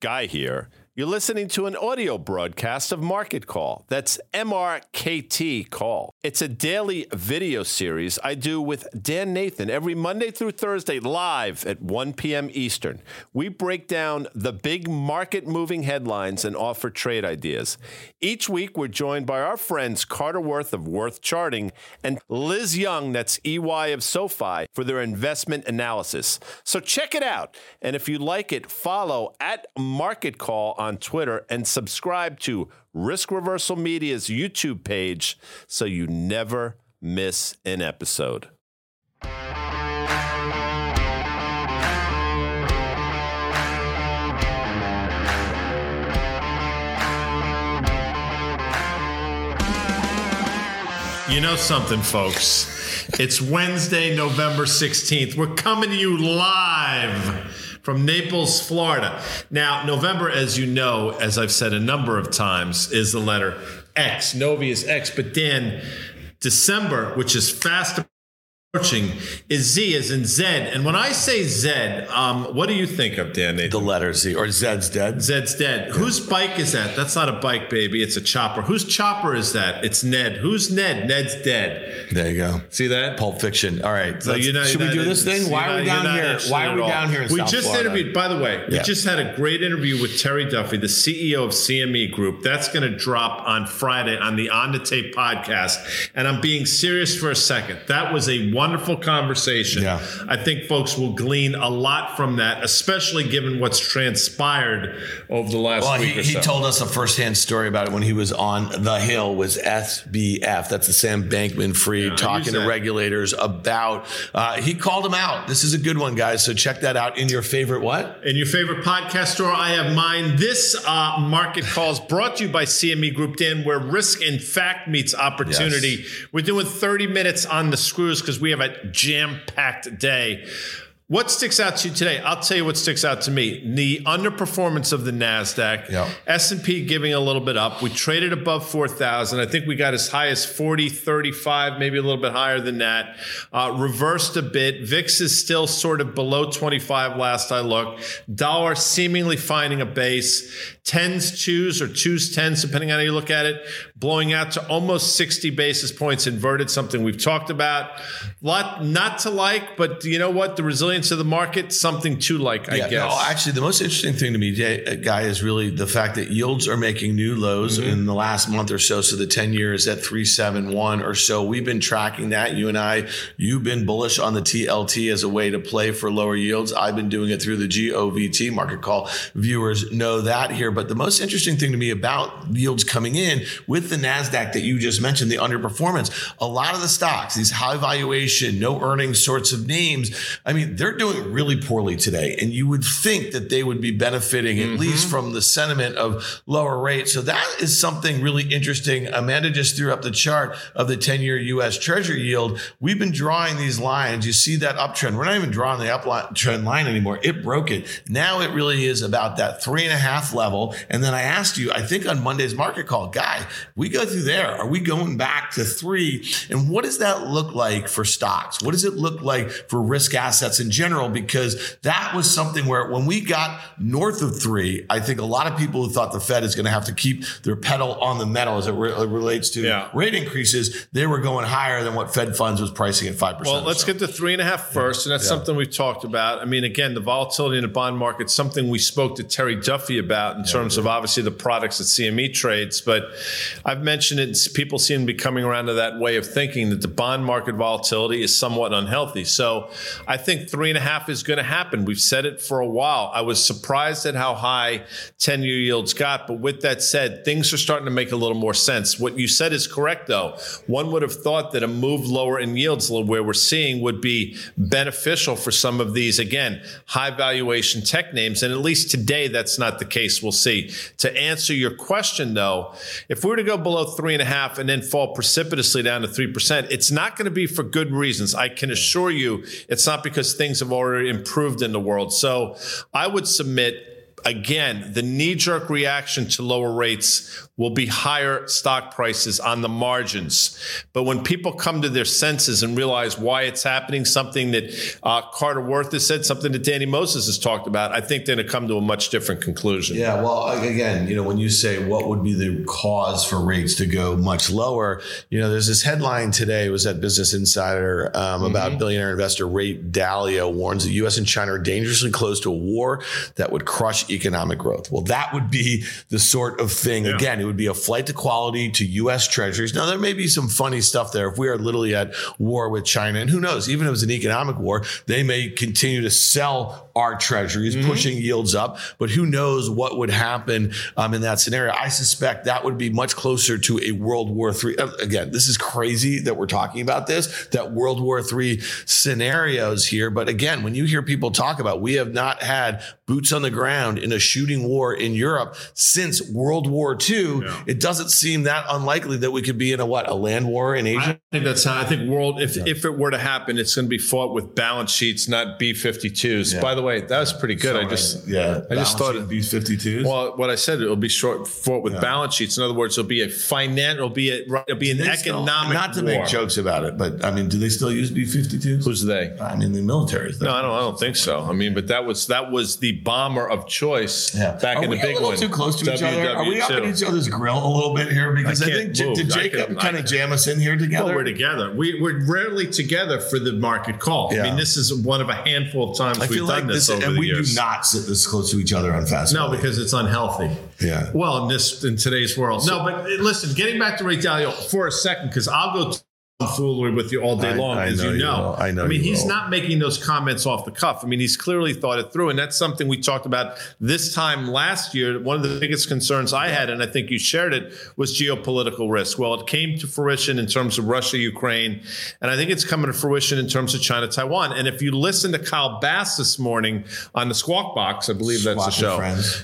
Guy here. You're listening to an audio broadcast of Market Call. That's MRKT Call. It's a daily video series I do with Dan Nathan every Monday through Thursday live at 1 p.m. Eastern. We break down the big market moving headlines and offer trade ideas. Each week, we're joined by our friends Carter Worth of Worth Charting and Liz Young, that's EY of SoFi, for their investment analysis. So check it out. And if you like it, follow at Market Call on Twitter and subscribe to Risk Reversal Media's YouTube page so you never miss an episode. You know something, folks. It's Wednesday, November 16th. We're coming to you live from Naples, Florida. Now, November, as you know, as I've said a number of times, is the letter X. Novi is X. But then December, which is fast approaching, is Z as in Z. And when I say Z, um, what do you think of, Dan Nathan? The letter Z or Zed's dead. Zed's dead. Whose bike is that? That's not a bike, baby. It's a chopper. Whose chopper is that? It's Ned. Who's Ned? Ned's dead. There you go. See that? Pulp Fiction. All right. So you're not- should we do this thing? Why are we down here? Why are we down here We South just Florida? interviewed, by the way, we just had a great interview with Terry Duffy, the CEO of CME Group. That's going to drop on Friday on the On the Tape podcast. And I'm being serious for a second. That was a wonderful conversation. Yeah. I think folks will glean a lot from that, especially given what's transpired over the last Well, week he, or he told us a firsthand story about it when he was on the Hill. Was SBF? That's the Sam Bankman-Fried I talking to regulators about. Uh, he called him out. This is a good one, guys. So check that out in your favorite what? In your favorite podcast store, I have mine. This uh, market call is brought to you by CME Group, Dan, where risk and fact meets opportunity. We're doing 30 minutes on the screws because we have a jam packed day. What sticks out to you today? I'll tell you what sticks out to me. The underperformance of the Nasdaq. Yep. S&P giving a little bit up. We traded above 4,000. I think we got as high as 40, 35, maybe a little bit higher than that. Uh, reversed a bit. VIX is still sort of below 25 last I looked. Dollar seemingly finding a base. Tens, twos, or twos, tens, depending on how you look at it, blowing out to almost 60 basis points inverted, something we've talked about. Lot not to like, but you know what? The resilience of the market, something to like, I yeah, guess. no, actually, the most interesting thing to me, Jay, uh, Guy, is really the fact that yields are making new lows Mm-hmm. in the last month or so. So the 10 year is at 371 or so. We've been tracking that. You and I, you've been bullish on the TLT as a way to play for lower yields. I've been doing it through the GOVT market call. Viewers know that here. But the most interesting thing to me about yields coming in with the NASDAQ that you just mentioned, the underperformance, a lot of the stocks, these high valuation, no earnings sorts of names, I mean, they're doing really poorly today. And you would think that they would be benefiting at least mm-hmm. from the sentiment of lower rates. So that is something really interesting. Amanda just threw up the chart of the 10 year US Treasury yield. We've been drawing these lines. You see that uptrend. We're not even drawing the uptrend line anymore. It broke it. Now it really is about that three and a half level. And then I asked you, I think on Monday's market call, guy, we go through there. Are we going back to three? And what does that look like for stocks? What does it look like for risk assets in general? Because that was something where when we got north of three, I think a lot of people who thought the Fed is going to have to keep their pedal on the metal as it re- relates to Yeah. rate increases, they were going higher than what Fed funds was pricing at 5%. Well, let's So- get to three and a half first, and that's Yeah. something we've talked about. I mean, again, the volatility in the bond market, something we spoke to Terry Duffy about in terms of obviously the products that CME trades. But I've mentioned it, people seem to be coming around to that way of thinking that the bond market volatility is somewhat unhealthy. So I think three three and a half is going to happen. We've said it for a while. I was surprised at how high 10 year yields got. But with that said, things are starting to make a little more sense. What you said is correct, though. One would have thought that a move lower in yields, where we're seeing, would be beneficial for some of these, again, high valuation tech names. And at least today, that's not the case. We'll see. To answer your question, though, if we were to go below three and a half and then fall precipitously down to 3%, it's not going to be for good reasons. I can assure you it's not because things have already improved in the world. So I would submit again, the knee jerk reaction to lower rates will be higher stock prices on the margins. But when people come to their senses and realize why it's happening, something that uh, Carter Worth has said, something that Danny Moses has talked about, I think they're going to come to a much different conclusion. Yeah, well, again, you know, when you say what would be the cause for rates to go much lower, you know, there's this headline today, was at Business Insider um, about mm-hmm. billionaire investor Ray Dalio warns the U.S. and China are dangerously close to a war that would crush economic growth. Well, that would be the sort of thing, yeah. again, would be a flight to quality to U.S. treasuries. Now, there may be some funny stuff there if we are literally at war with China. And who knows, even if it's an economic war, they may continue to sell our treasuries, mm-hmm. pushing yields up. But who knows what would happen um, in that scenario? I suspect that would be much closer to a World War III. Uh, again, this is crazy that we're talking about this, that World War III scenarios here. But again, when you hear people talk about, we have not had boots on the ground in a shooting war in Europe since World War II. Yeah. It doesn't seem that unlikely that we could be in a what a land war in Asia. I think that's how I think world. If yeah. if it were to happen, it's going to be fought with balance sheets, not B-52s. Yeah. By the way, that was pretty good. So, I just yeah, I just thought B-52s. Well, what I said it'll be short fought with balance sheets. In other words, it'll be a finance. It'll be a it'll be an economic. Still, not to war. make jokes about it, but I mean, do they still use B-52s? Who's they? I mean, the military. No, I don't. I don't think so. I mean, but that was that was the bomber of choice back Are in the big one. Too close to WW2. each other. Are we up in each other's grill a little bit here? Because I, I think move. did Jacob kind of jam us in here together? Well, we're together. We, we're rarely together for the market call. Yeah. I mean, this is one of a handful of times I we've done like this, this, over and we years. do not sit this close to each other on fast. No, because it's unhealthy. Yeah. Well, in this in today's world. So, no, but uh, listen, getting back to Ray Dalio for a second, because I'll go. Foolery with you all day long, I, I as you know. I know. I mean, he's will. not making those comments off the cuff. I mean, he's clearly thought it through, and that's something we talked about this time last year. One of the biggest concerns I had, and I think you shared it, was geopolitical risk. Well, it came to fruition in terms of Russia, Ukraine, and I think it's coming to fruition in terms of China, Taiwan. And if you listen to Kyle Bass this morning on the Squawk Box, I believe that's the show. Friends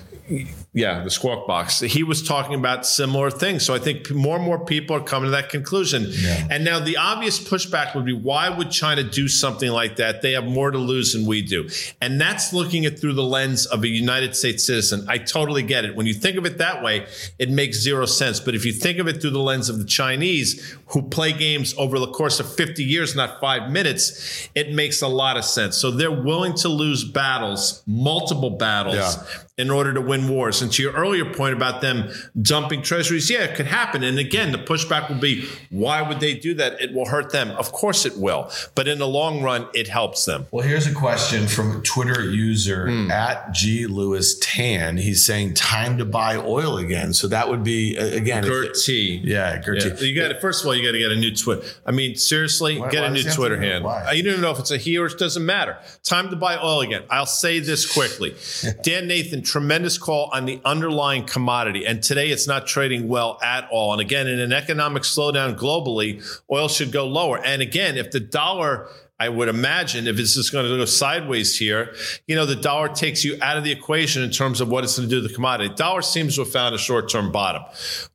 yeah, the squawk box. He was talking about similar things. So I think more and more people are coming to that conclusion. Yeah. And now the obvious pushback would be why would China do something like that? They have more to lose than we do. And that's looking at through the lens of a United States citizen. I totally get it. When you think of it that way, it makes zero sense. But if you think of it through the lens of the Chinese who play games over the course of 50 years, not five minutes, it makes a lot of sense. So they're willing to lose battles, multiple battles. Yeah in order to win wars. And to your earlier point about them dumping treasuries, yeah, it could happen. And again, the pushback will be, why would they do that? It will hurt them. Of course it will. But in the long run, it helps them. Well, here's a question from Twitter user mm. at G Lewis Tan. He's saying time to buy oil again. So that would be again Gert T. Yeah, Gert yeah. You got to first of all, you got to get a new Twitter. I mean, seriously, why, get why a new Twitter handle. You don't even know if it's a he or it doesn't matter. Time to buy oil again. I'll say this quickly. Dan Nathan tremendous call on the underlying commodity. And today it's not trading well at all. And again, in an economic slowdown globally, oil should go lower. And again, if the dollar I would imagine if it's just going to go sideways here, you know, the dollar takes you out of the equation in terms of what it's going to do to the commodity. Dollar seems to have found a short term bottom.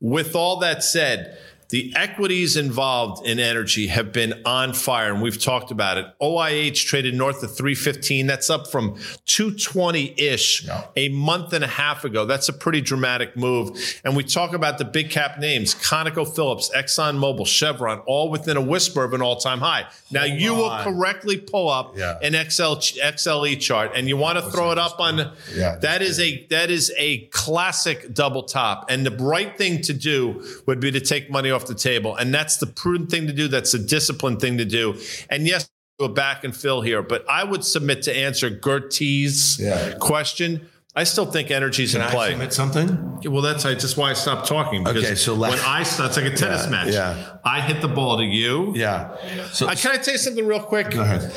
With all that said, the equities involved in energy have been on fire, and we've talked about it. OIH traded north of 315. That's up from 220 ish yeah. a month and a half ago. That's a pretty dramatic move. And we talk about the big cap names ConocoPhillips, ExxonMobil, Chevron, all within a whisper of an all time high. Now, Hold you on. will correctly pull up yeah. an XL, XLE chart, and you want to throw it up on yeah, that is a that is a classic double top. And the right thing to do would be to take money off the table. And that's the prudent thing to do. That's the disciplined thing to do. And yes, go back and fill here, but I would submit to answer Gertie's yeah. question. I still think energy's Can in play. I submit something? Well, that's just why I stopped talking. Because okay, so when I start, it's like a tennis yeah, match. Yeah. I hit the ball to you. Yeah. So uh, can I tell you something real quick? Go ahead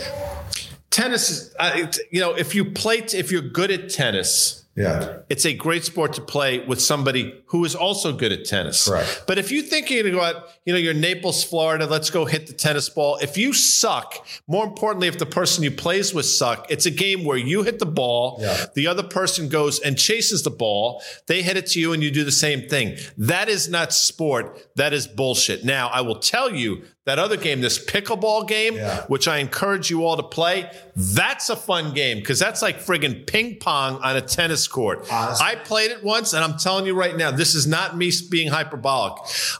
tennis is, uh, you know, if you play, t- if you're good at tennis, Yeah. it's a great sport to play with somebody who is also good at tennis. Correct. But if you think you're going to go out, you know, you're Naples, Florida, let's go hit the tennis ball. If you suck, more importantly, if the person you plays with suck, it's a game where you hit the ball, Yeah. the other person goes and chases the ball, they hit it to you, and you do the same thing. That is not sport. That is bullshit. Now, I will tell you that other game, this pickleball game, Yeah. which I encourage you all to play, that's a fun game because that's like friggin' ping pong on a tennis Honestly. I played it once, and I'm telling you right now, this is not me being hyperbolic.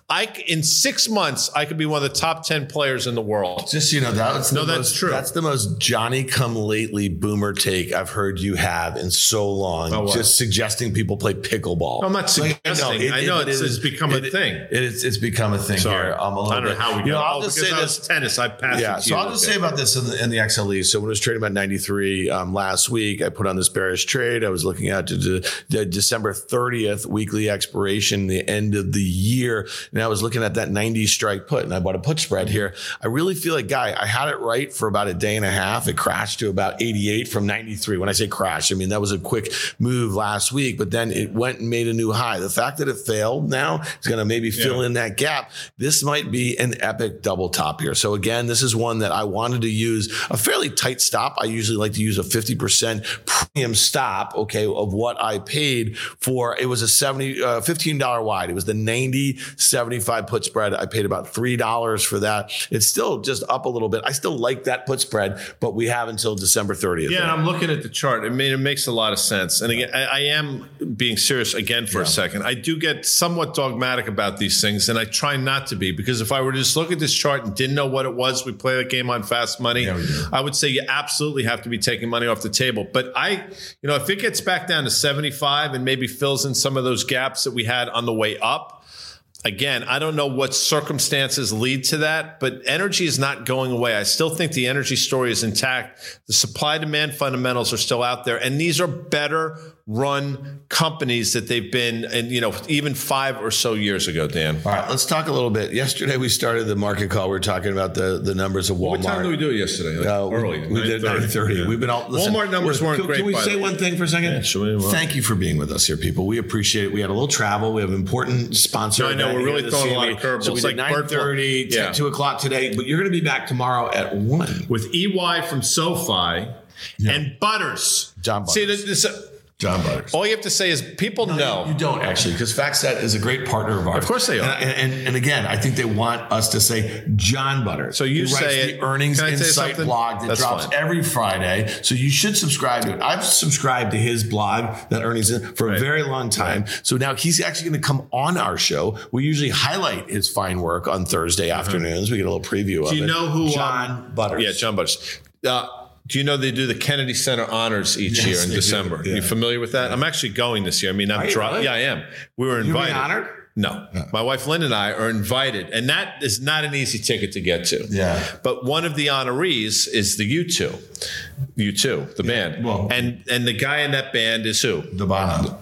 I in six months, I could be one of the top ten players in the world. Just you know, that's No, that's most, true. That's the most Johnny come lately boomer take I've heard you have in so long. Oh, just suggesting people play pickleball. I'm not Like, suggesting. I know it's- it's become a it- thing. It is. It's become a thing Sorry, here. I'm a little I don't know how we You know. I'll just say this. tennis. I passed. Yeah, it so. I'll just say about this in the, in the XLE. So when it was trading about 93 um, last week, I put on this bearish trade. I was looking at to the, the December 30th weekly expiration, the end of the year, and I was looking at that 90 strike put, and I bought a put spread here. I really feel like, guy, I had it right for about a day and a half. It crashed to about 88 from 93. When I say crash, I mean that was a quick move last week, but then it went and made a new high. The fact that it failed now is going to maybe fill Yeah. in that gap. This might be an epic double top here. So again, this is one that I wanted to use a fairly tight stop. I usually like to use a 50% premium stop, okay, of what I paid for. It was a 70, uh, $15 wide. It was the 90, 75 put spread. I paid about $3 for that. It's still just up a little bit. I still like that put spread, but we have until December 30th. Yeah, and I'm looking at the chart. I mean, it makes a lot of sense. And again, I, I am being serious again for a second. I do get somewhat dogmatic about these things, and I try not to be because if I were to just look at this chart and didn't know what it was, we play the game on fast money. Yeah. I would say you absolutely have to be taking money off the table. But I, you know, if it gets back down to 75 and maybe fills in some of those gaps that we had on the way up. Again, I don't know what circumstances lead to that, but energy is not going away. I still think the energy story is intact. The supply demand fundamentals are still out there, and these are better run companies that they've been, and you know, even five or so years ago. Dan, All right, let's talk a little bit. Yesterday we started the market call. We are talking about the, the numbers of Walmart. what time did we do it yesterday? Like Uh, we- early, We, did 9:30. Yeah. We've been all listen, Walmart numbers weren't can, great. Can we say one thing for a second? Yeah, sure we. Thank you for being with us here, people. We appreciate it. We had a little travel. We have important sponsor. No, I know. We're really throwing a lot of curveballs. So we like bird 9:30, flu. 10, Yeah. 2 o'clock today, but you're going to be back tomorrow at 1. with EY from SoFi and Butters. John See, Butters. this, this, John Butters. all you have to say is people know. You don't actually, because FactSet is a great partner of ours. Of course they are. And, and, and again, I think they want us to say John Butters. So you who writes say the it. earnings Can I tell you insight blog that That's drops fine. every Friday. So you should subscribe to it. I've subscribed to his blog, that earnings for a very long time. So now he's actually going to come on our show. We usually highlight his fine work on Thursday afternoons. We get a little preview of Uh-huh. Do you know who? John um, Butters. Yeah, John Butters. Uh, do you know they do the Kennedy Center honors each Yes, year in. December? Yeah. You familiar with that? I'm actually going this year. I mean, I'm Are you dri- really? Yeah, I am. We were You invited. being honored? No, my wife Lynn and I are invited, and that is not an easy ticket to get to. Yeah. But one of the honorees is the U2, U2, the band, well- and and the guy in that band is who? The Bono.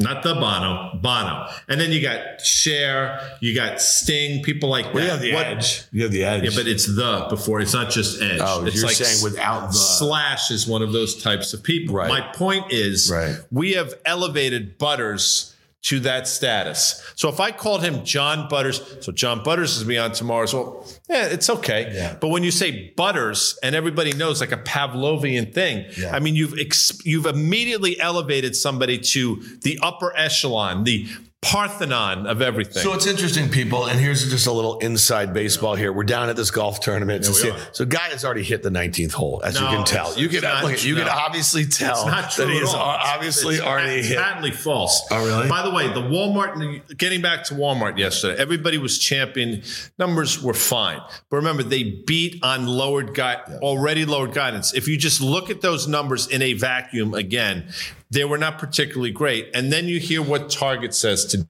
Not the Bono, Bono. And then you got Cher, you got Sting, people like that. We have the What- edge. You have the edge. Yeah, but it's the before. It's not just Edge. Oh, it's you're like saying without the- Slash is one of those types of people. Right. My point is, Right. we have elevated Butters to that status. So if I called him John Butters, so John Butters is me on tomorrow. So yeah, it's okay. Yeah. But when you say Butters, and everybody knows like a Pavlovian thing, Yeah. I mean you've ex- you've immediately elevated somebody to the upper echelon, the Parthenon of everything. So it's interesting, people, and here's just a little inside baseball here. We're down at this golf tournament. to see- so, guy has already hit the 19th hole, as you can tell. You can not look, you can obviously tell It's not true that he all. obviously it's, already it's hit. patently false. Oh, really? By the way, the Walmart. Getting back to Walmart yesterday, everybody was champion. Numbers were fine, but remember they beat on lowered guide, already lowered guidance. If you just look at those numbers in a vacuum again, they were not particularly great. And then you hear what Target says today.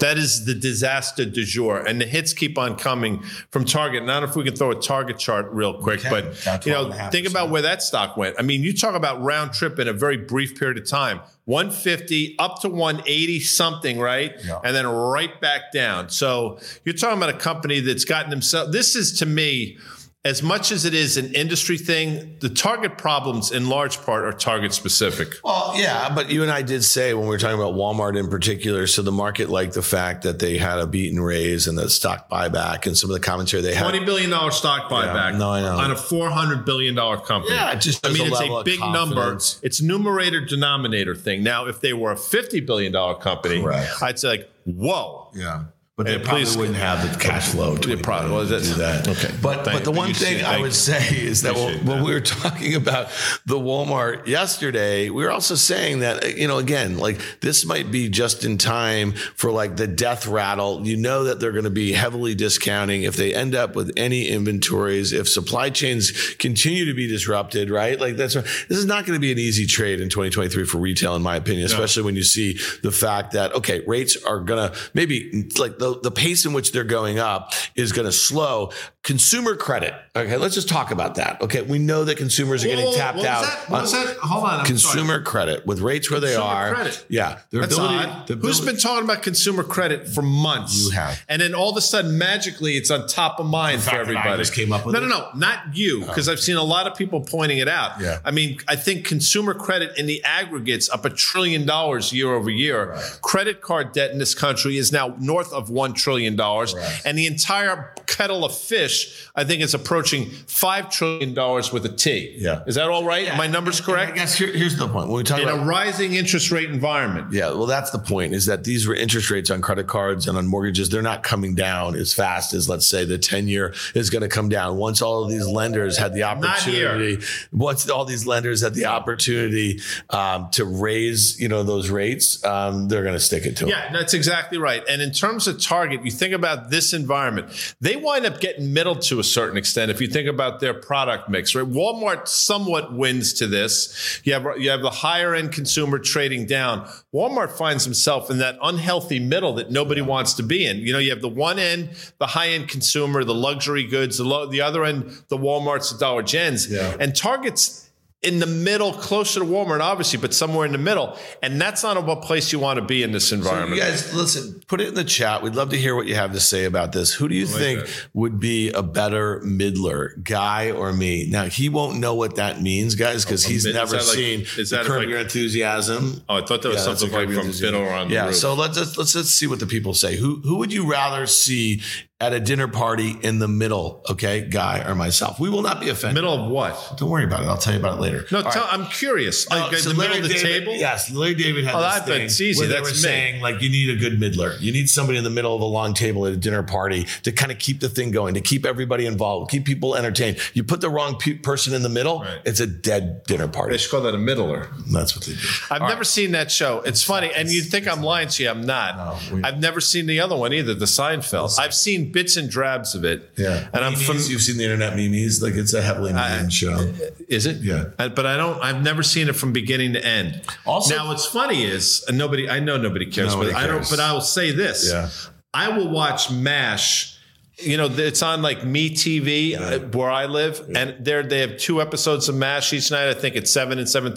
That is the disaster du jour, and the hits keep on coming from Target. Not if we can throw a Target chart real quick, can. but you know, think about where that stock went. I mean, you talk about round trip in a very brief period of time 150 up to 180 something, right? Yeah. And then right back down. So you're talking about a company that's gotten themselves. This is to me as much as it is an industry thing, the Target problems in large part are Target specific. Well, yeah, but you and I did say when we were talking about Walmart in particular, so the market liked the fact that they had a beat and raise and the stock buyback and some of the commentary they had. $20 billion stock buyback Yeah, no, I know. on a $400 billion company. Yeah, it just I mean, a it's a big number. It's numerator denominator thing. Now, if they were a $50 billion company, Correct. I'd say like, whoa. Yeah. But they And probably please- wouldn't have the cash flow to They probably- well, do that's- that. okay. But Thank- but the one thing I would say is that when, Appreciate when that. we were talking about the Walmart yesterday, we were also saying that uh, you know again like this might be just in time for like the death rattle. You know that they're going to be heavily discounting if they end up with any inventories if supply chains continue to be disrupted. Right, like that's this is not going to be an easy trade in 2023 for retail, in my opinion, especially when you see the fact that okay rates are going to maybe like the the pace in which they're going up is going to slow. Consumer credit. Okay, let's just talk about that. Okay, we know that consumers are getting Whoa, tapped what out. that? What on that? Hold on. I'm sorry. Consumer credit with rates where they are. credit. Yeah, their That's ability. odd. the Who's ability- been talking about consumer credit for months? You have. And then all of a sudden, magically, it's on top of mind for fact that I everybody. just came up with no, it? Oh. no, no, not you, oh. because I've seen a lot of people pointing it out. Yeah. I mean, I think consumer credit in the aggregates up a trillion dollars year over year. Credit card debt in this country is now north of one trillion dollars, and the entire kettle of fish, I think, is approaching five trillion dollars with a T. Yeah. is that all right? My numbers I correct? guess here- here's the point. When we talk In about a rising interest rate environment. Yeah, well, that's the point. Is that these were interest rates on credit cards and on mortgages? They're not coming down as fast as, let's say, the ten year is going to come down. Once all of these lenders had the opportunity, once all these lenders had the opportunity um, to raise, you know, those rates, um, they're going to stick it to them. Yeah, that's exactly right. And in terms of Target, you think about this environment, they wind up getting middled to a certain extent if you think about their product mix, right? Walmart somewhat wins to this. You have you have the higher end consumer trading down. Walmart finds himself in that unhealthy middle that nobody wants to be in. You know, you have the one end, the high end consumer, the luxury goods, the low, the other end, the Walmarts, the Dollar Gens, Yeah. and Target's in the middle, closer to Walmart, obviously, but somewhere in the middle. And that's not a place you want to be in this environment. You guys, listen, put it in the chat. We'd love to hear what you have to say about this. Who do you think that. would be a better middler, guy or me? Now, he won't know what that means, guys, because he's mid- is never like- seen is the that Curb like- Your Enthusiasm. Oh, I thought that was Yeah, something like from. Fiddler on the Yeah, so let's let's let's see what the people say. Who who would you rather see at a dinner party in the middle? Okay, guy or myself? We will not be offended. middle of what? Don't worry about it. I'll tell you about it later. No, tell, right. I'm curious. Like Oh, so the middle of the David- table. Yes, Larry David had Oh, this I thing it's easy. where they That's were me. saying like you need a good middler. You need somebody in the middle of a long table at a dinner party to kind of keep the thing going, to keep everybody involved, keep people entertained. You put the wrong pe- person in the middle, Right. it's a dead dinner party. They should call that a middler. That's what they do. I've never seen that show. It's funny, and you'd think I'm lying to you. I'm not. No, we- I've never seen the other one either, the Seinfeld. I've seen bits and drabs of it. Yeah, and I'm from. You've seen the internet memes, like it's a heavily meme show. Is it? Yeah. Uh, But I don't. I've never seen it from beginning to end. Also- now what's funny is, and nobody. I know nobody cares, Nobody but I don't. But I will say this. Yeah. I will watch Mash. You know, it's on like Me TV uh, where I live, and there they have two episodes of Mash each night. I think it's seven and 7.30,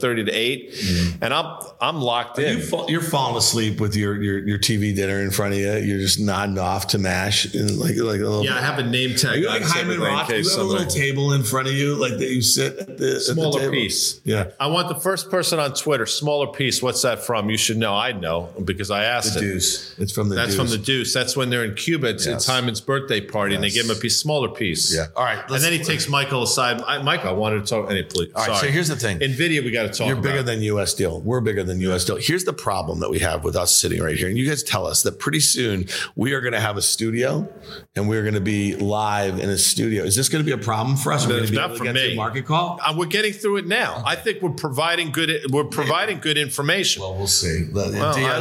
7.30 to 8 and I'm I'm locked in. You fall, you're falling asleep with your, your your TV dinner in front of you. You're just nodding off to mash, and like like a little. yeah, I have a name tag. Are you like Hyman Roth? You have a little table in front of you, like that you sit at the at the smaller piece. Yeah. I want the first person on Twitter, smaller piece. What's that from? You should know. I know because I asked The it. Deuce. It's from the That's Deuce. from the Deuce. That's when they're in Cuba. It's, Yes. it's Hyman's birthday party, and they Yes. give him a piece, smaller piece. Yeah. All right, And then he takes Michael aside. I, Michael, I wanted to talk. Any please. All right, Sorry. so here's the thing. Nvidia, we got to talk. You're bigger about. than US Steel. We're bigger than US Steel. Here's the problem that we have with us sitting right here. And you guys tell us that pretty soon we are going to have a studio and we're going to be live in a studio. Is this going to be a problem for us? Are we going to be Not able to for get to me. a market call? Uh, we're getting through it now. I think we're providing good. We're providing good information. Well, we'll see. The- I don't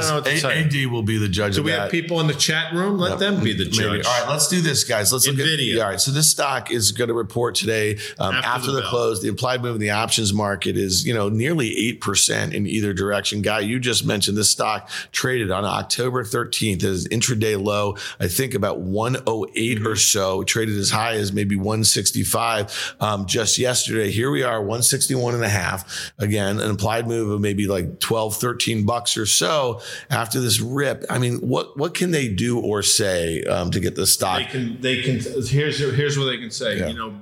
know what to A- say. AD will be the judge Do of we that. have people in the chat room? Let them be the Maybe. judge. All right, let's do this, guys. Let's look NVIDIA. at. All right, so this stock is going to report today um, After after, the the, close. The implied move in the options market is you know nearly eight percent in either direction. Guy, you just mentioned this stock traded on October 13th as intraday low. I think about 108 or so. Traded as high as maybe 165 um, just yesterday. Here we are, 161 and a half. Again, an implied move of maybe like 12, 13 bucks or so after this rip. I mean, what what can they do or say um, to get this stock. They can. They can. Here's here's what they can say. Yeah. You know,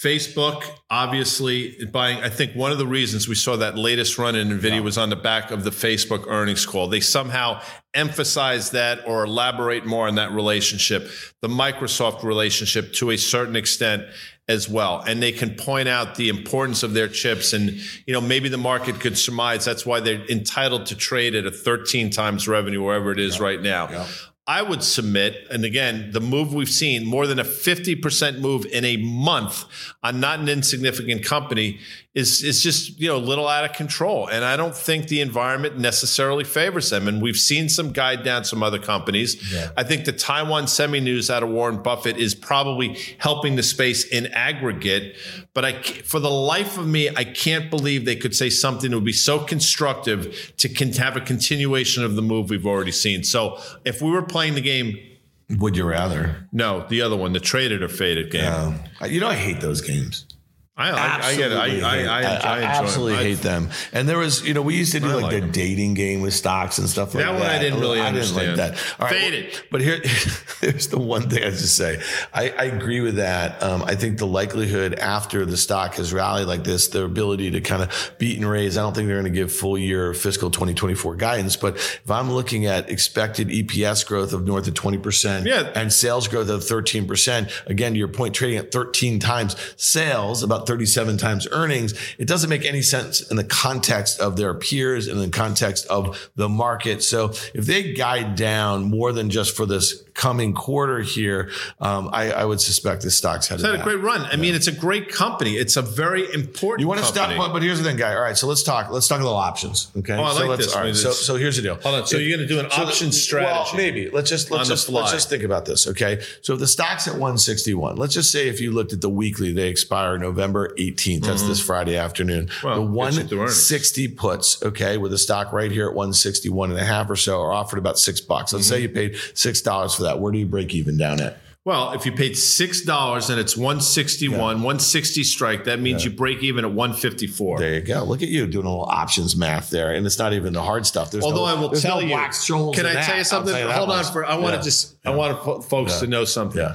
Facebook obviously buying. I think one of the reasons we saw that latest run in Nvidia was on the back of the Facebook earnings call. They somehow emphasize that or elaborate more on that relationship, the Microsoft relationship to a certain extent as well. And they can point out the importance of their chips. And, you know, maybe the market could surmise that's why they're entitled to trade at a 13 times revenue, wherever it is right now. Yeah. I would submit, and again, the move we've seen more than a 50% move in a month on not an insignificant company is, is just, you know, a little out of control. And I don't think the environment necessarily favors them. And we've seen some guide down some other companies. Yeah. I think the Taiwan semi news out of Warren Buffett is probably helping the space in aggregate. But I, for the life of me, I can't believe they could say something that would be so constructive to have a continuation of the move we've already seen. So if we were playing the game, Would you rather? no, the other one, the traded or faded game. Um, you know, I hate those games. I, I, I get it. I, Absolutely I, hate- I, I absolutely hate them. And there was, you know, we used to do like, like the them. dating game with stocks and stuff like That that. one I didn't really I didn't like understand. that. All right, Faded. well, but here, here's the one thing I just say. I, I agree with that. Um, I think the likelihood after the stock has rallied like this, their ability to kind of beat and raise. I don't think they're going to give full year fiscal 2024 guidance. But if I'm looking at expected EPS growth of north of 20 percent, Yeah. and sales growth of 13%. Again, to your point, trading at 13 times sales, about 37 times earnings. It doesn't make any sense in the context of their peers and in the context of the market. So if they guide down more than just for this coming quarter here, um, I, I would suspect this stock's headed It's had a great run. I mean, it's a great company. It's a very important You want to stop, but, but here's the thing, guy. All right, so let's talk. Let's talk a little options. Okay. Oh, I so like let's, this. All right. So, so here's the deal. Hold on. So you're going to do an So the- option Well, strategy. maybe. Let's just let's just let's just think about this. Okay. So if the stock's at 161, let's just say if you looked at the weekly, they expire November 18th. That's this Friday afternoon. Mm-hmm. Well, the gets you through 160 puts, okay, with a stock right here at 161 and a half or so are offered about six bucks. Let's Mm-hmm. say you paid six dollars for that. Where do you break even down at? Well, if you paid six dollars and it's one sixty one, one sixty strike, that means you break even at one fifty four. There you go. Look at you doing a little options math there. And it's not even the hard stuff. There's Although no, I will tell no you, can I that. tell you something? that Hold on, for I want to Yeah. just I want folks Yeah. to know something.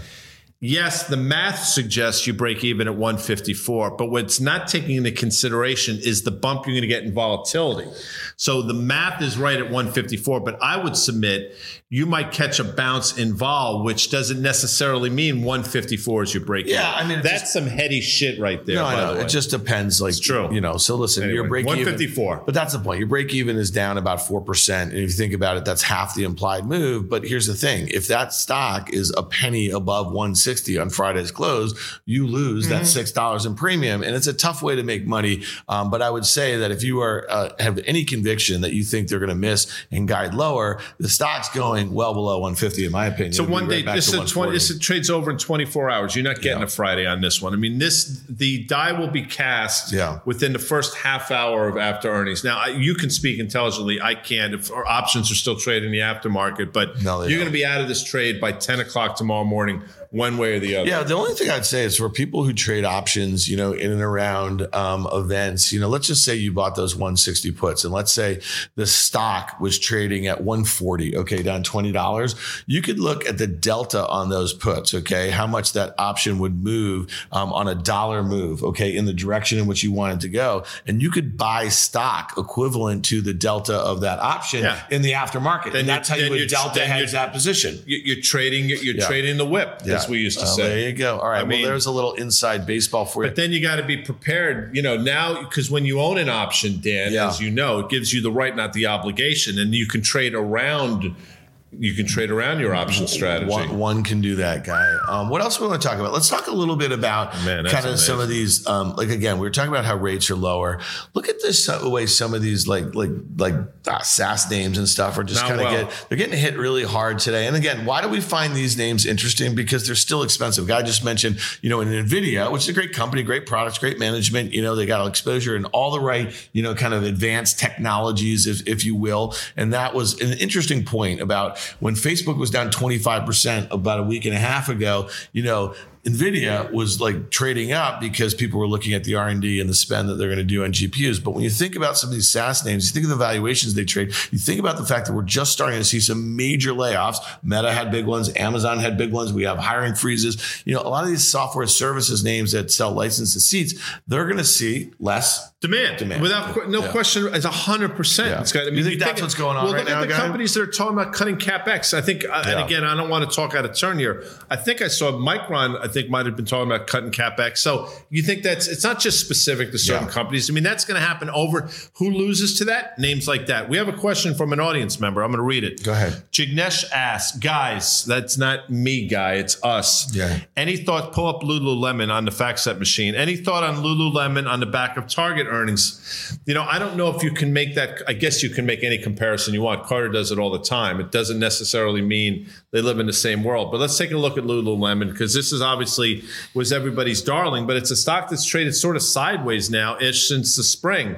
Yes, the math suggests you break even at 154, but what's not taking into consideration is the bump you're going to get in volatility. So the math is right at 154, but I would submit you might catch a bounce in vol, which doesn't necessarily mean 154 is your break. Yeah. I mean, that's just- some heady shit right there. No, by I know. the way. It just depends. Like, true. you know, so listen, your Anyway, break 154. even. But that's the point. Your break even is down about 4%. And if you think about it, that's half the implied move. But here's the thing if that stock is a penny above 160 on Friday's close, you lose that $6 in premium. And it's a tough way to make money. Um, but I would say that if you are uh, have any conviction that you think they're going to miss and guide lower, the stock's going well below 150, in my opinion. So one day, back this is a twenty. This is, trades over in twenty four hours. You're not getting Yeah. a Friday on this one. I mean, this the die will be cast Yeah. within the first half hour of after earnings. Now I, you can speak intelligently. I can't. If our options are still trading in the aftermarket, but No, you're going to be out of this trade by ten o'clock tomorrow morning, one way or the other. Yeah, the only thing I'd say is for people who trade options, you know, in and around um, events, you know, let's just say you bought those 160 puts, and let's say the stock was trading at 140, okay, down $20. You could look at the delta on those puts, okay, how much that option would move um, on a dollar move, okay, in the direction in which you wanted to go, and you could buy stock equivalent to the delta of that option Yeah. in the aftermarket, Then and that's how you would delta hedge that position. You- You're trading. You're Yeah. trading the whip, as we used to Well, say. There you go. All right. I mean- well, there's a little inside baseball for you. But then you got to be prepared, you know, now because when you own an option, Dan, Yeah. as you know, it gives you the right, not the obligation, and you can trade around. You can trade around your option strategy. One, one can do that, guy. Um, what else we want to talk about? Let's talk a little bit about Man, kind of some of these. Um, like again, we were talking about how rates are lower. Look at this way some of these like like like uh, SaaS names and stuff are just kind of well. get they're getting hit really hard today. And again, why do we find these names interesting? Because they're still expensive. Guy just mentioned, you know, in Nvidia, which is a great company, great products, great management. You know, they got exposure in all the right, you know, kind of advanced technologies, if if you will. And that was an interesting point about when Facebook was down 25% about a week and a half ago, you know, Nvidia was like trading up because people were looking at the R and D and the spend that they're going to do on GPUs. But when you think about some of these SaaS names, you think of the valuations they trade. You think about the fact that we're just starting to see some major layoffs. Meta had big ones. Amazon had big ones. We have hiring freezes. You know, a lot of these software services names that sell licensed seats, they're going to see less Demand, demand, without no yeah. question, it's hundred percent. It's got. I mean, you think that's what's going on well, right look now, at the guy? companies that are talking about cutting capex. I think, uh, yeah. and again, I don't want to talk out of turn here. I think I saw Micron. I think might have been talking about cutting capex. So you think that's it's not just specific to certain yeah. companies. I mean, that's going to happen over. Who loses to that? Names like that. We have a question from an audience member. I'm going to read it. Go ahead. Jignesh asks, guys, that's not me, guy. It's us. Yeah. Any thought? Pull up Lululemon on the FactSet machine. Any thought on Lululemon on the back of Target earnings? you know, I don't know if you can make that. I guess you can make any comparison you want. Carter does it all the time. It doesn't necessarily mean they live in the same world. But let's take a look at Lululemon because this is obviously was everybody's darling, but it's a stock that's traded sort of sideways now ish since the spring.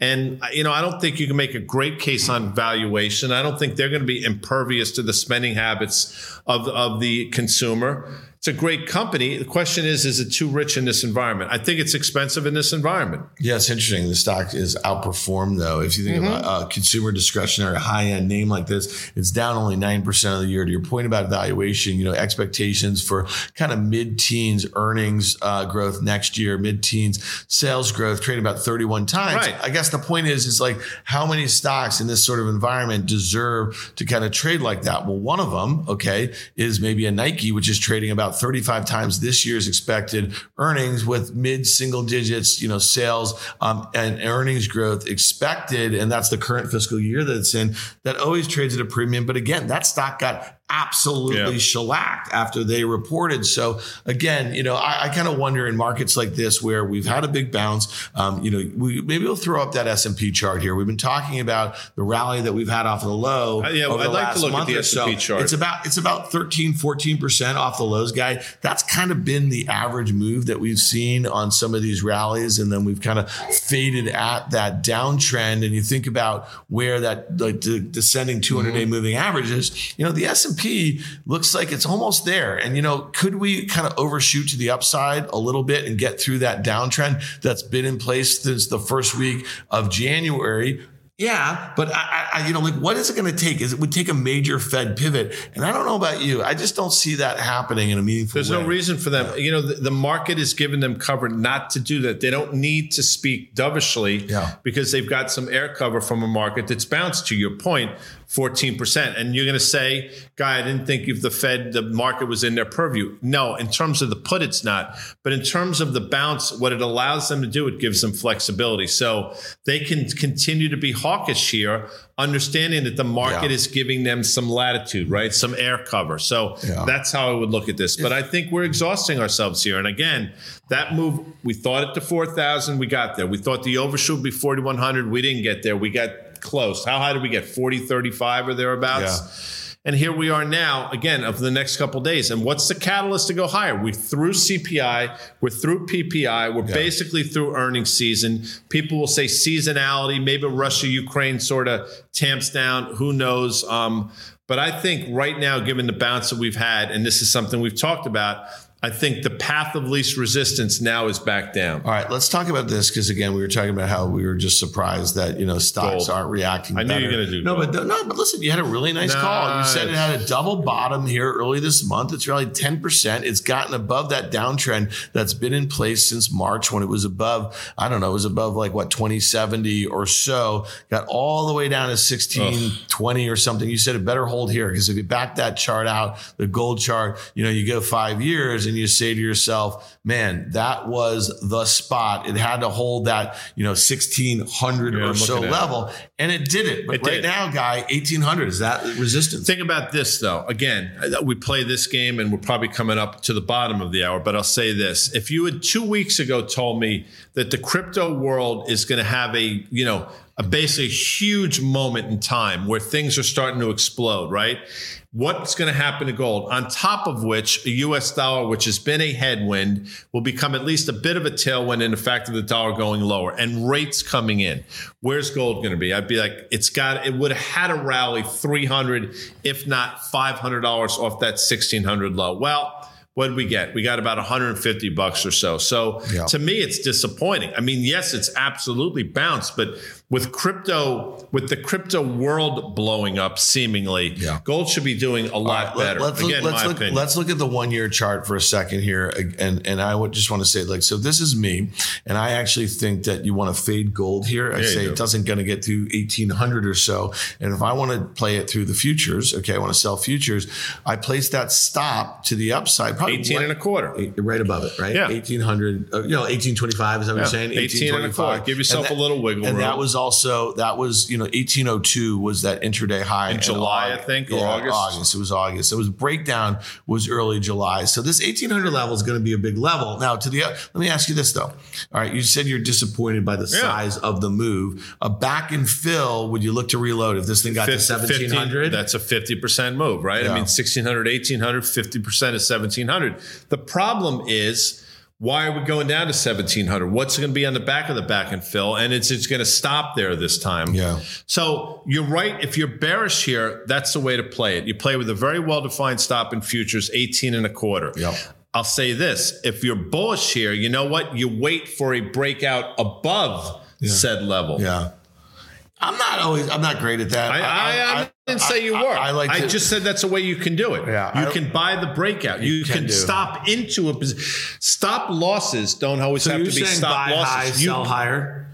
And you know, I don't think you can make a great case on valuation. I don't think they're going to be impervious to the spending habits of of the consumer. It's a great company. The question is, is it too rich in this environment? I think it's expensive in this environment. Yeah, it's interesting. The stock is outperformed though. If you think mm-hmm. about a consumer discretionary high end name like this, it's down only 9% of the year. To your point about valuation, you know, expectations for kind of mid teens earnings uh, growth next year, mid teens sales growth, trading about 31 times. Right. I guess the point is, is like how many stocks in this sort of environment deserve to kind of trade like that? Well, one of them, okay, is maybe a Nike, which is trading about about 35 times this year's expected earnings with mid single digits, you know, sales um, and earnings growth expected. And that's the current fiscal year that it's in that always trades at a premium. But again, that stock got absolutely yeah. shellacked after they reported. So again, you know, I, I kind of wonder in markets like this where we've had a big bounce. Um, you know, we, maybe we'll throw up that S and P chart here. We've been talking about the rally that we've had off the low. Uh, yeah, over I'd the like last to look month at the S and P chart. It's about it's about 13, 14 percent off the lows, guy. That's kind of been the average move that we've seen on some of these rallies, and then we've kind of faded at that downtrend. And you think about where that like the descending 200 day mm-hmm. moving average is. You know, the S and P looks like it's almost there. And, you know, could we kind of overshoot to the upside a little bit and get through that downtrend that's been in place since the first week of January? Yeah, but I, I, you know, like, what is it going to take? Is it would take a major Fed pivot, and I don't know about you. I just don't see that happening in a meaningful. There's way. no reason for them. You know, the, the, market is giving them cover not to do that. They don't need to speak dovishly yeah. because they've got some air cover from a market that's bounced. To your point, 14%. And you're going to say, guy, I didn't think if the Fed, the market was in their purview. No, in terms of the put, it's not. But in terms of the bounce, what it allows them to do, it gives them flexibility. So they can continue to be hawkish here, understanding that the market yeah. is giving them some latitude, right? Some air cover. So yeah. that's how I would look at this. But I think we're exhausting ourselves here. And again, that move, we thought it to 4,000, we got there. We thought the overshoot would be 4,100, we didn't get there. We got close. How high did we get? 40, 35 or thereabouts? Yeah. And here we are now, again, of the next couple days. And what's the catalyst to go higher? We're through CPI, we're through PPI, we're yeah. basically through earnings season. People will say seasonality, maybe Russia, Ukraine sort of tamps down. Who knows? Um, but I think right now, given the bounce that we've had, and this is something we've talked about, I think the path of least resistance now is back down. All right, let's talk about this because again, we were talking about how we were just surprised that you know stocks gold. aren't reacting. I knew you were going to do no, gold. but no, but listen, you had a really nice, nice, call. You said it had a double bottom here early this month. It's really ten percent. It's gotten above that downtrend that's been in place since March when it was above. I don't know, it was above like what twenty seventy or so. Got all the way down to sixteen twenty or something. You said it better hold here because if you back that chart out, the gold chart, you know, you go five years and you say to yourself, man, that was the spot. It had to hold that, you know, 1600 yeah, or so level. And it did it. But it right did. now, guy, 1800 is that resistance. Think about this, though. Again, we play this game and we're probably coming up to the bottom of the hour, but I'll say this. If you had two weeks ago told me that the crypto world is going to have a, you know, a basically huge moment in time where things are starting to explode, right? What's going to happen to gold? On top of which, a US dollar, which has been a headwind, will become at least a bit of a tailwind in the fact of the dollar going lower and rates coming in. Where's gold going to be? I'd be like, it's got, it would have had a rally 300, if not $500 off that 1600 low. Well, what did we get? We got about 150 bucks or so. So Yeah. to me, it's disappointing. I mean, yes, it's absolutely bounced, but with crypto, with the crypto world blowing up, seemingly, Yeah. gold should be doing a lot Let- better. Let's, Again, look, let's, look, let's look at the one year chart for a second here. And, and I would just want to say, like, so this is me. And I actually think that you want to fade gold here. I Yeah, say it doesn't going to get to 1800 or so. And if I want to play it through the futures, okay, I want to sell futures, I place that stop to the upside, probably 18 and a quarter. Right above it, right? Yeah. 1800, uh, you know, 1825 is that what Yeah. you're saying? 18 and a quarter. Give yourself And a little wiggle And room. that was also, that was, you know, 1802 was that intraday high. In July, I think, or yeah, August? August. It was August. It was breakdown was early July. So this 1800 level is going to be a big level. Now, to the, let me ask you this though. All right. You said you're disappointed by the Yeah. size of the move. A back and fill, would you look to reload if this thing got to 1700? that's a 50% move, right? Yeah. I mean, 1600, 1800, 50% is 1700. The problem is, why are we going down to 1700? What's going to be on the back of the back and fill? And it's, it's going to stop there this time. Yeah. So you're right. If you're bearish here, that's the way to play it. You play with a very well defined stop in futures, 18 and a quarter. Yep. I'll say this if you're bullish here, you know what? You wait for a breakout above said level. Yeah. I'm not always, I'm not great at that. I, I, I, didn't say you were. I, I, like to, just said that's a way you can do it. Yeah, you I- can buy the breakout. You, can can, stop into a position. Stop losses don't always so have to be saying stop buy high. You, sell higher.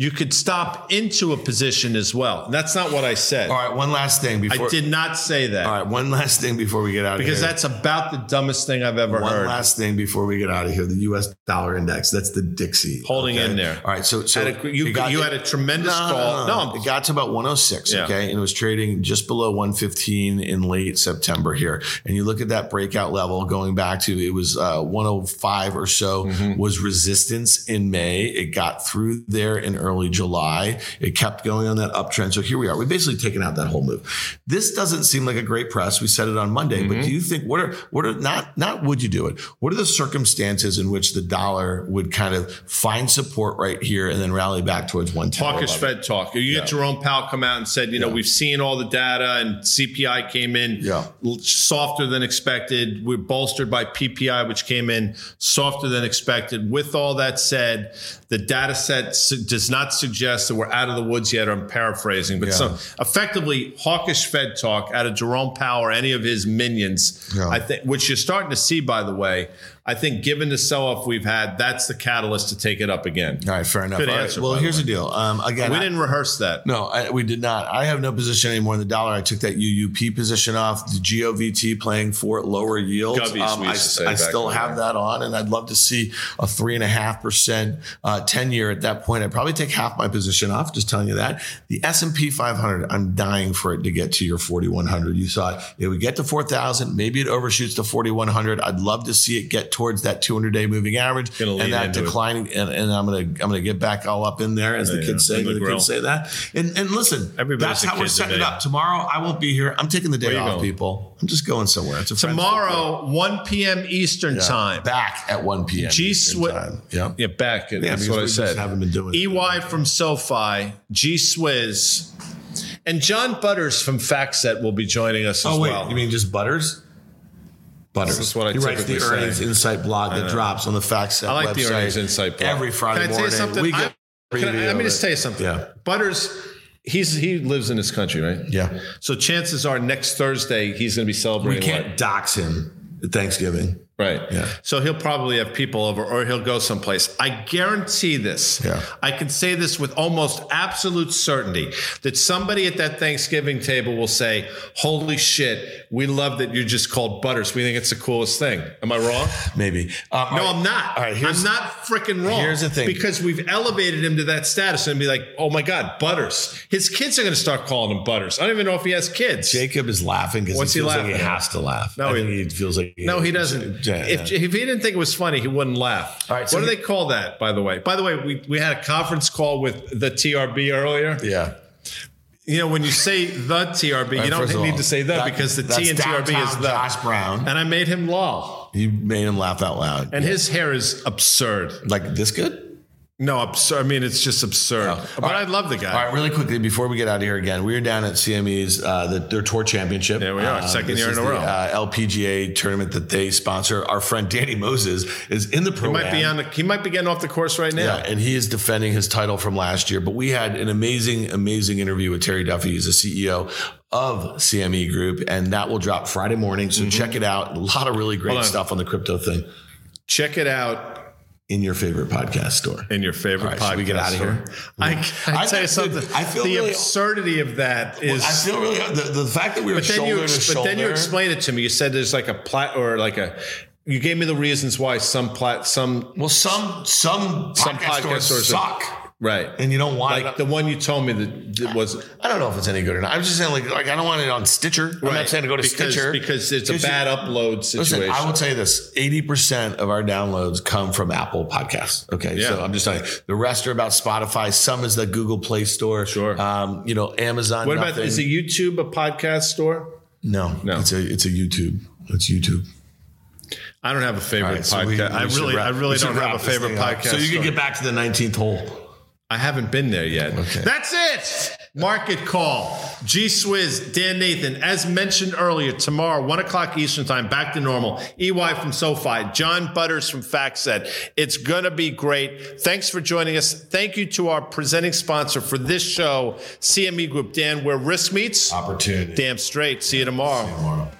You could stop into a position as well. That's not what I said. All right. One last thing before. I did not say that All right. One last thing before we get out of here. because that's about the dumbest thing I've ever One heard. One last thing before we get out of here, the U.S. dollar index. That's the Dixie Holding in there. All right, so so a- you- got- you had a tremendous no, call. No, No, it got to about 106. Yeah. Okay, and it was trading just below 115 in late September here. And you look at that breakout level going back to it was uh, 105 or so Mm-hmm. was resistance in May. It got through there in early July. It kept going on that uptrend. So here we are. We've basically taken out that whole move. This doesn't seem like a great press. We said it on Monday, Mm-hmm. but do you think what are what are not not would you do it? What are the circumstances in which the dollar would kind of find support right here and then rally back towards 110? or Hawkish? Fed talk. You get Jerome Powell come out and said, you know, Yeah. we've seen all the data and CPI came in Yeah. softer than expected. We're bolstered by PPI, which came in softer than expected. With all that said, the data set does not suggest that we're out of the woods yet. I'm paraphrasing, but Yeah. some effectively hawkish Fed talk out of Jerome Powell or any of his minions. Yeah. I think, which you're starting to see, by the way. I think, given the sell-off we've had, that's the catalyst to take it up again. All right, fair enough. Good All right, answer, well, by the here's the deal. Um, again, We I- didn't rehearse that. No, I, we did not. I have no position anymore in the dollar. I took that UUP position off. The GOVT playing for lower yields. Um, Gubbies, I, used to say I still in have that on, and I'd love to see a three and a half percent uh, ten year at that point. I'd probably take half my position off. Just telling you that. The S and P 500. I'm dying for it to get to your 4100. You saw it. It would get to 4000. Maybe it overshoots to 4100. I'd love to see it get towards that 200 day moving average Gonna and that into it. declining. And, and I'm gonna I'm gonna get back all up in there, as the kids yeah. say. The The grill. kids say that. And and listen, Everybody's that's how we're kid setting it up. Tomorrow, I won't be here. I'm taking the day off, going? people. I'm just going somewhere. It's a Tomorrow, 1 p.m. Eastern birthday. time. back at 1 p.m. G Eastern Swi- time. Yeah. Yeah, back. That's what I said. haven't been doing it. EY from SoFi, G Swizz, and John Butters from FactSet will be joining us oh, as Oh wait, well. you mean just Butters? Butters. This is what I he writes the typically say. earnings insight blog that drops on the FactSet I like the website earnings insight blog. every Friday Can I tell morning. you something? We I- get a Can I- let me just tell you something. Yeah. Butters, he's he lives in this country, right? Yeah. So chances are next Thursday he's going to be celebrating. We celebrating. can't what? dox him at Thanksgiving. Right. Yeah. So he'll probably have people over or he'll go someplace. I guarantee this. Yeah. I can say this with almost absolute certainty that somebody at that Thanksgiving table will say, Holy shit, we love that you're just called Butters. We think it's the coolest thing. Am I wrong? Maybe. Um, No, right. I'm not. All right, I'm not freaking wrong. here's the thing. Because we've elevated him to that status and be like, oh my God, Butters. His kids are going to start calling him Butters. I don't even know if he has kids. Jacob is laughing because he he feels like he has to laugh. No, I he- he feels like No, he doesn't. Yeah, if, yeah. if he didn't think it was funny, he wouldn't laugh. All right, so what do he- they call that, by the way? By the way, we, we had a conference call with the TRB earlier. yeah. You know, when you say the TRB, you don't need all, to say the that- because the T in TRB is the. Josh Brown. And I made him laugh. You made him laugh out loud. And his hair is absurd. like this good? No, absurd. I mean, it's just absurd. But right. I love the guy. All right, really quickly before we get out of here again, we are down at CME's uh, the, their tour championship. There we are, second year in a the, row. Uh, LPGA tournament that they sponsor. Our friend Danny Moses is in the program. He might be on. The, he might be getting off the course right now. Yeah, and he is defending his title from last year. But we had an amazing, amazing interview with Terry Duffy. He's the CEO of CME Group, and that will drop Friday morning. So check it out. A lot of really great Mm-hmm. Stuff on the crypto thing Check it out in your favorite podcast store. in your favorite All right, podcast. we get out of here? I, I, I tell you something. I feel the really- absurdity of that is. I feel really the, the fact that we were shoulder you, to ex- shoulder. but then you explained it to me. You said there's like a plat or like a. You gave me the reasons why some plat some well, some some Some podcast, podcast stores stores suck, right. and you don't want like it. the one you told me that, was I don't know if it's any good or not. I'm just saying, like, like I don't want it on Stitcher. I'm not saying to go to because, Stitcher because it's a Because you- bad upload situation. Listen, I will tell you this: eighty percent of our downloads come from Apple Podcasts. Okay, Yeah. so I'm just saying the rest are about Spotify. Some is the Google Play Store. Sure. Um, you know, Amazon. what about is a YouTube a podcast store? no, No. It's a it's a YouTube. It's YouTube. I don't have a favorite right, so we- podcast. we I really, wrap- I really don't have a favorite podcast. So you can get back to the 19th hole. I haven't been there yet. Okay. That's it. Market call. G Swizz, Dan Nathan. As mentioned earlier, tomorrow, 1 o'clock Eastern Time, back to normal. EY from SoFi, John Butters from FactSet. It's going to be great. Thanks for joining us. Thank you to our presenting sponsor for this show, CME Group. Dan, where risk meets, Opportunity. damn straight. See you tomorrow. Tomorrow.